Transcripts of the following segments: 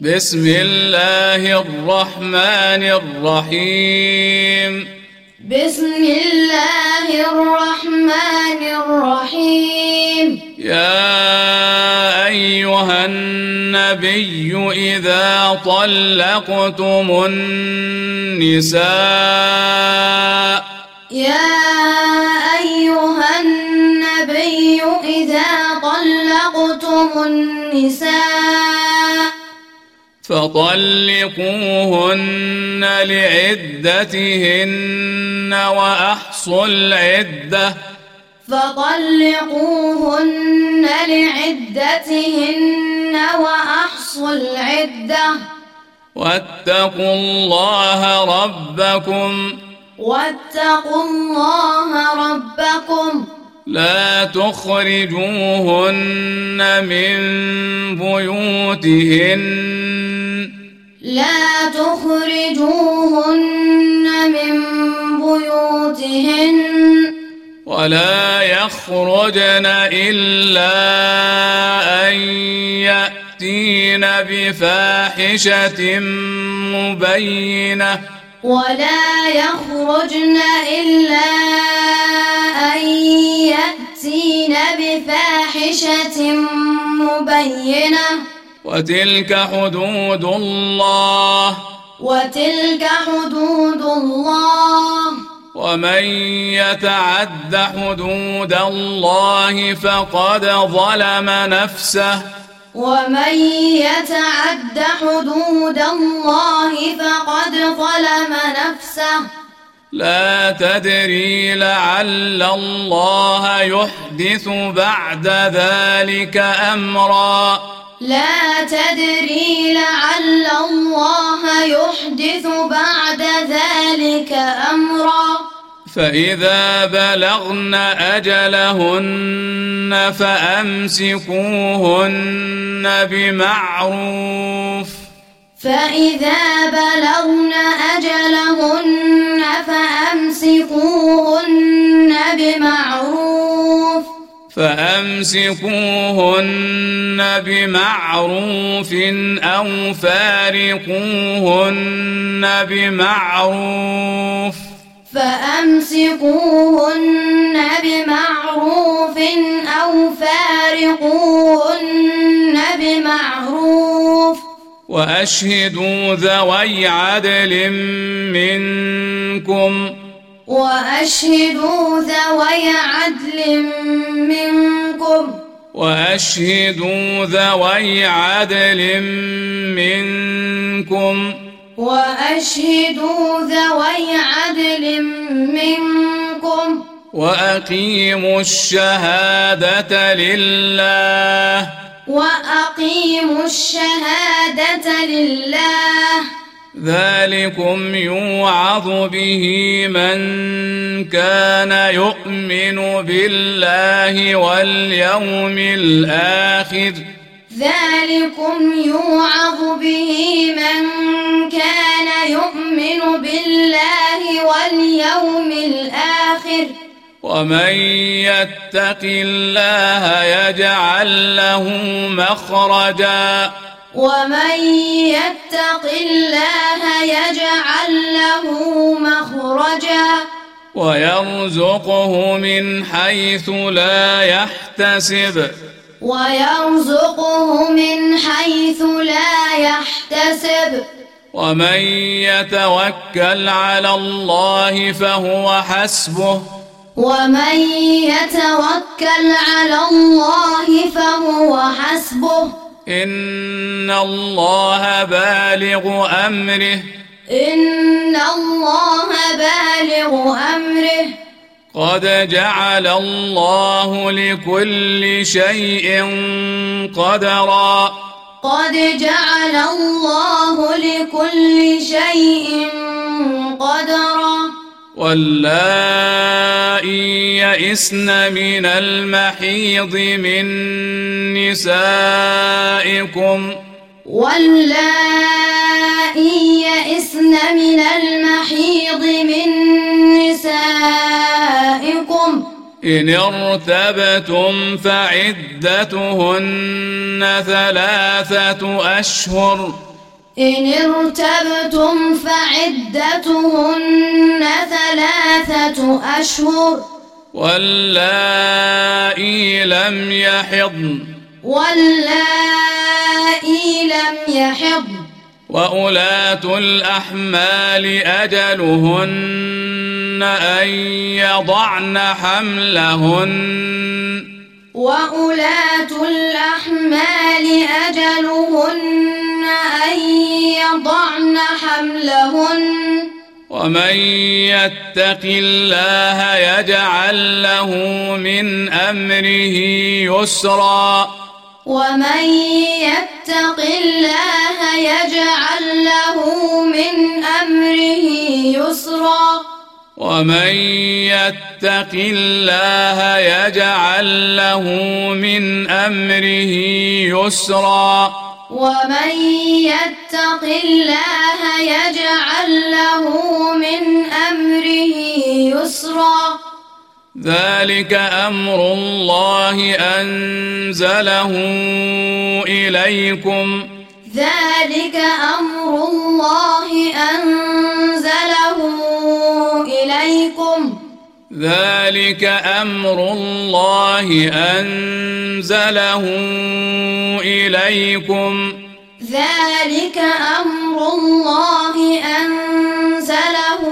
بسم الله الرحمن الرحيم. بسم الله الرحمن الرحيم. يا أيها النبي إذا طلقتم النساء يا أيها النبي إذا طلقتم النساء فطلقوهن لعدتهن وأحصوا العدة. فطلقوهن لعدتهن وأحصوا العدة. واتقوا الله ربكم. واتقوا الله ربكم. لا تخرجوهن من بيوتهن لا تخرجوهن من بيوتهن. ولا يخرجن إلا أن يأتين بفاحشة مبينة. ولا يخرجن إلا أن يأتين بفاحشة مبينة. وتلك حدود الله. وتلك حدود الله. ومن يتعد حدود الله فقد ظلم نفسه. ومن يتعد حدود الله فقد ظلم نفسه. لا تدري لعل الله يحدث بعد ذلك أمرا. لا تدري لعل الله يحدث بعد ذلك أمرا. فإذا بلغن أجلهن فأمسكوهن بمعروف. فإذا بلغن أجلهن فأمسكوهن بمعروف أو فارقوهن بمعروف فأمسكوهن بمعروف أو فارقوهن بمعروف وأشهدوا ذوي عدل منكم وأشهدوا ذوي عدل منكم. واشهدوا ذوي عدل منكم. وأشهدوا ذوي عدل منكم. وأقيموا الشهادة لله. وأقيموا الشهادة لله. ذلكم يوعظ به من كان يؤمن بالله واليوم الآخر. ذلكم يوعظ به من كان يؤمن بالله واليوم الآخر. ومن يتق الله يجعل له مخرجا. ومن يتق الله يجعل له مخرجا ويرزقه من حيث لا يحتسب. ويرزقه من حيث لا يحتسب. ومن يتوكل على الله فهو حسبه. ومن يتوكل على الله فهو حسبه. ان الله بالغ امره إن الله بالغ أمره قد جعل الله لكل شيء قدرا قد جعل الله لكل شيء قدرا واللائي يئسن من المحيض من نسائكم واللائي يئسن من المحيض من نسائكم إن ارتبتم فعدتهن ثلاثة أشهر إن ارتبتم فعدتهن أشهر. واللائي لم يحضن واللائي لم يحضن وأولاة الأحمال أجلهن أن يضعن حملهن. وأولاة الأحمال أجلهن أن يضعن حملهن. ومن يتق الله يجعل له من أمره يسرا. ومن يتق الله يجعل له من أمره يسرا. ومن يتق الله يجعل له من أمره يسرا. ومن يتق الله يجعل له من أمره يسرا. ذلك أمر الله أنزله إليكم. ذلك أمر الله أنزله إليكم. ذلك أمر الله أنزله إليكم. ذلك أمر الله أنزله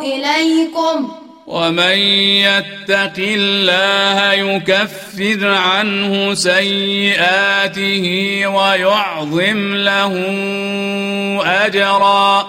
إليكم. ومن يتق الله يكفر عنه سيئاته ويعظم له أجرا.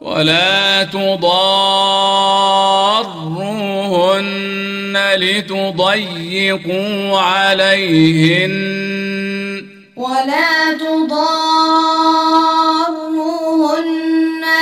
ولا تضاروهن لتضيقوا عليهن. ولا تضاروهن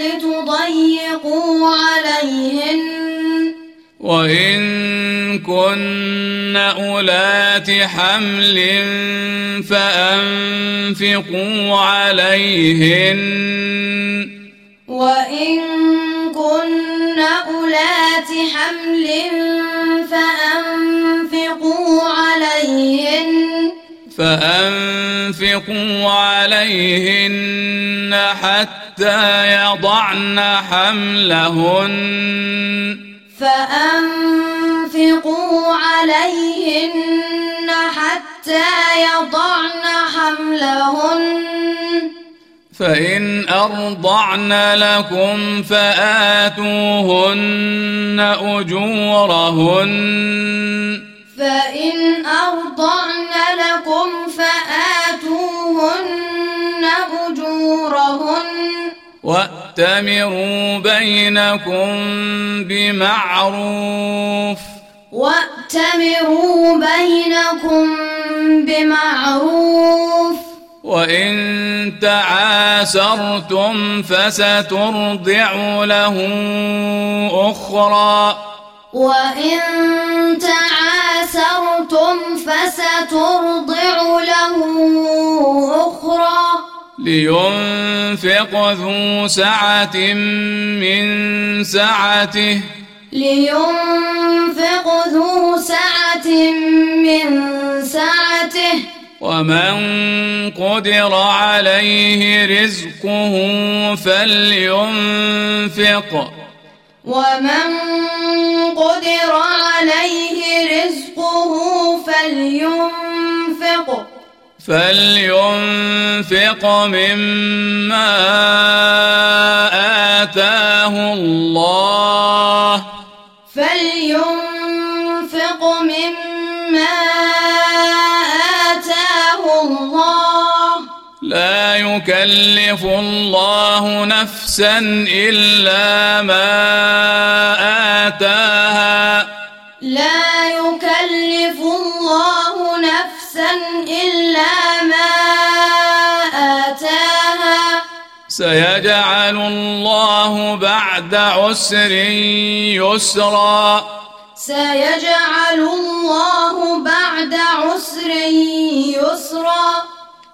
لتضيقوا عليهن. وإن كن أولات حمل فأنفقوا عليهن. وإن كن أولات حمل فأنفقوا عليهن. فأنفقوا عليهن حتى يضعن حملهن. فأنفقوا عليهن حتى يضعن حملهن. فإن أرضعن لكم فآتوهن أجورهن. فإن أرضعن لكم فآتوهن أجورهن. وأتمروا بينكم بمعروف. وأتمروا بينكم بمعروف. وإن تعاسرتم فسترضع له أخرى. وإن تعاسرتم فسترضع له أخرى. لينفق ذو سعة من سعته. لينفق ذو سعة من سعته. ومن قدر عليه رزقه فلينفق. ومن قدر عليه رزقه فلينفق. فلينفق مما آتاه الله. يكلف الله نفسا إلا ما آتاها. لا يكلف الله نفسا إلا ما آتاها. سيجعل الله بعد عسر يسرا. سيجعل الله بعد عسر يسرا.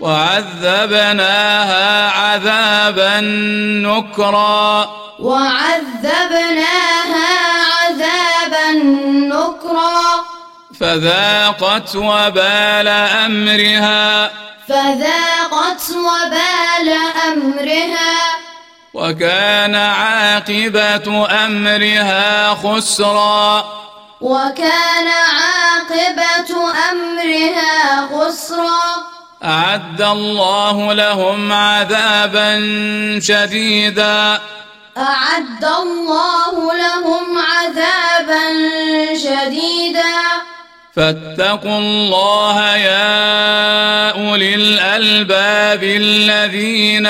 وعذبناها عذابا نكرا. وعذبناها عذابا نكرا. فذاقت وبال أمرها. فذاقت وبال أمرها. وكان عاقبة أمرها خسرا. وكان عاقبة أمرها خسرا. أعد الله لهم عذابا شديدا. أعد الله لهم عذابا شديدا. فاتقوا الله يا أولي الألباب الذين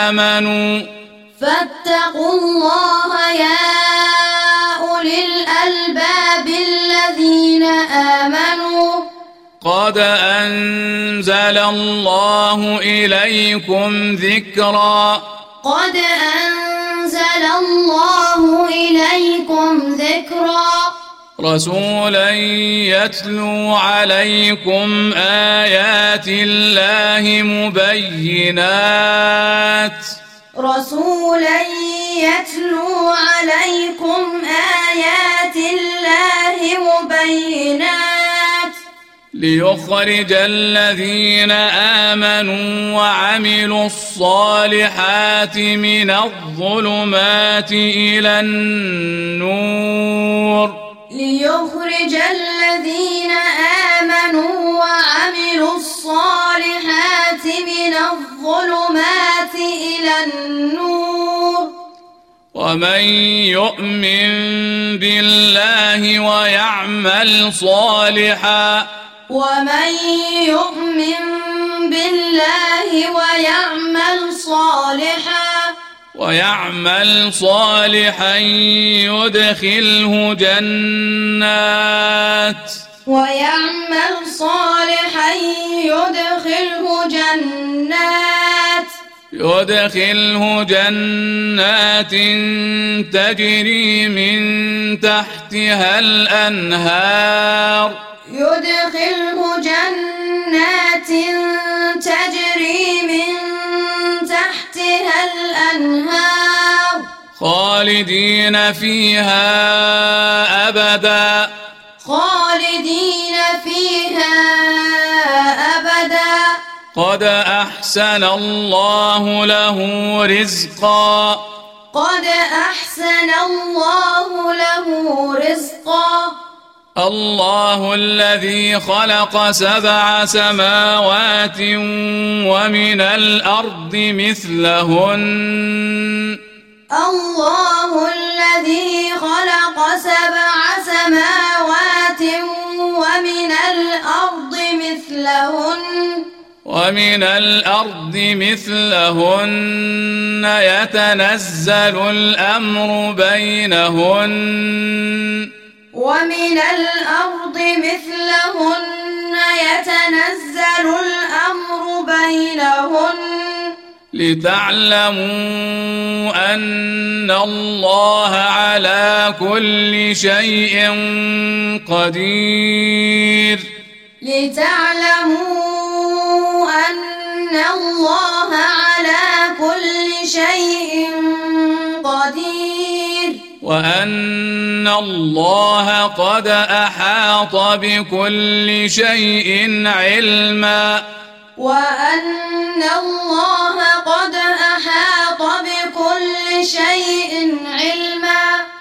آمنوا. فاتقوا الله يا أولي الألباب الذين آمنوا. قد أنزل الله إليكم ذكرا. قد أنزل الله إليكم ذكرا. رسولا يتلو عليكم آيات الله مبينات. رسولا يتلو عليكم ايات ليخرج الذين آمنوا وعملوا الصالحات من الظلمات إلى النور. ليخرج الذين آمنوا وعملوا الصالحات من الظلمات إلى النور. ومن يؤمن بالله ويعمل صالحا ومن يؤمن بالله ويعمل صالحا ويعمل صالحا يدخله جنات. ويعمل صالحا يدخله جنات. يدخله جنات تجري من تحتها الأنهار. يدخله جنات تجري من تحتها الأنهار. خالدين فيها أبدا. خالدين فيها أبدا. قد أحسن الله له رزقا. قد أحسن الله له رزقا. الله الذي خلق سبع سماوات ومن الأرض مثلهن. الله الذي خلق سبع سماوات ومن الأرض مثلهن. ومن الأرض مثلهن يتنزل الأمر بينهن. ومن الأرض مثلهن يتنزل الأمر بينهن. لتعلموا أن الله على كل شيء قدير. لتعلموا أن الله على كل شيء قدير وأن الله قد أحاط بكل شيء علما. وأن الله قد أحاط بكل شيء علما.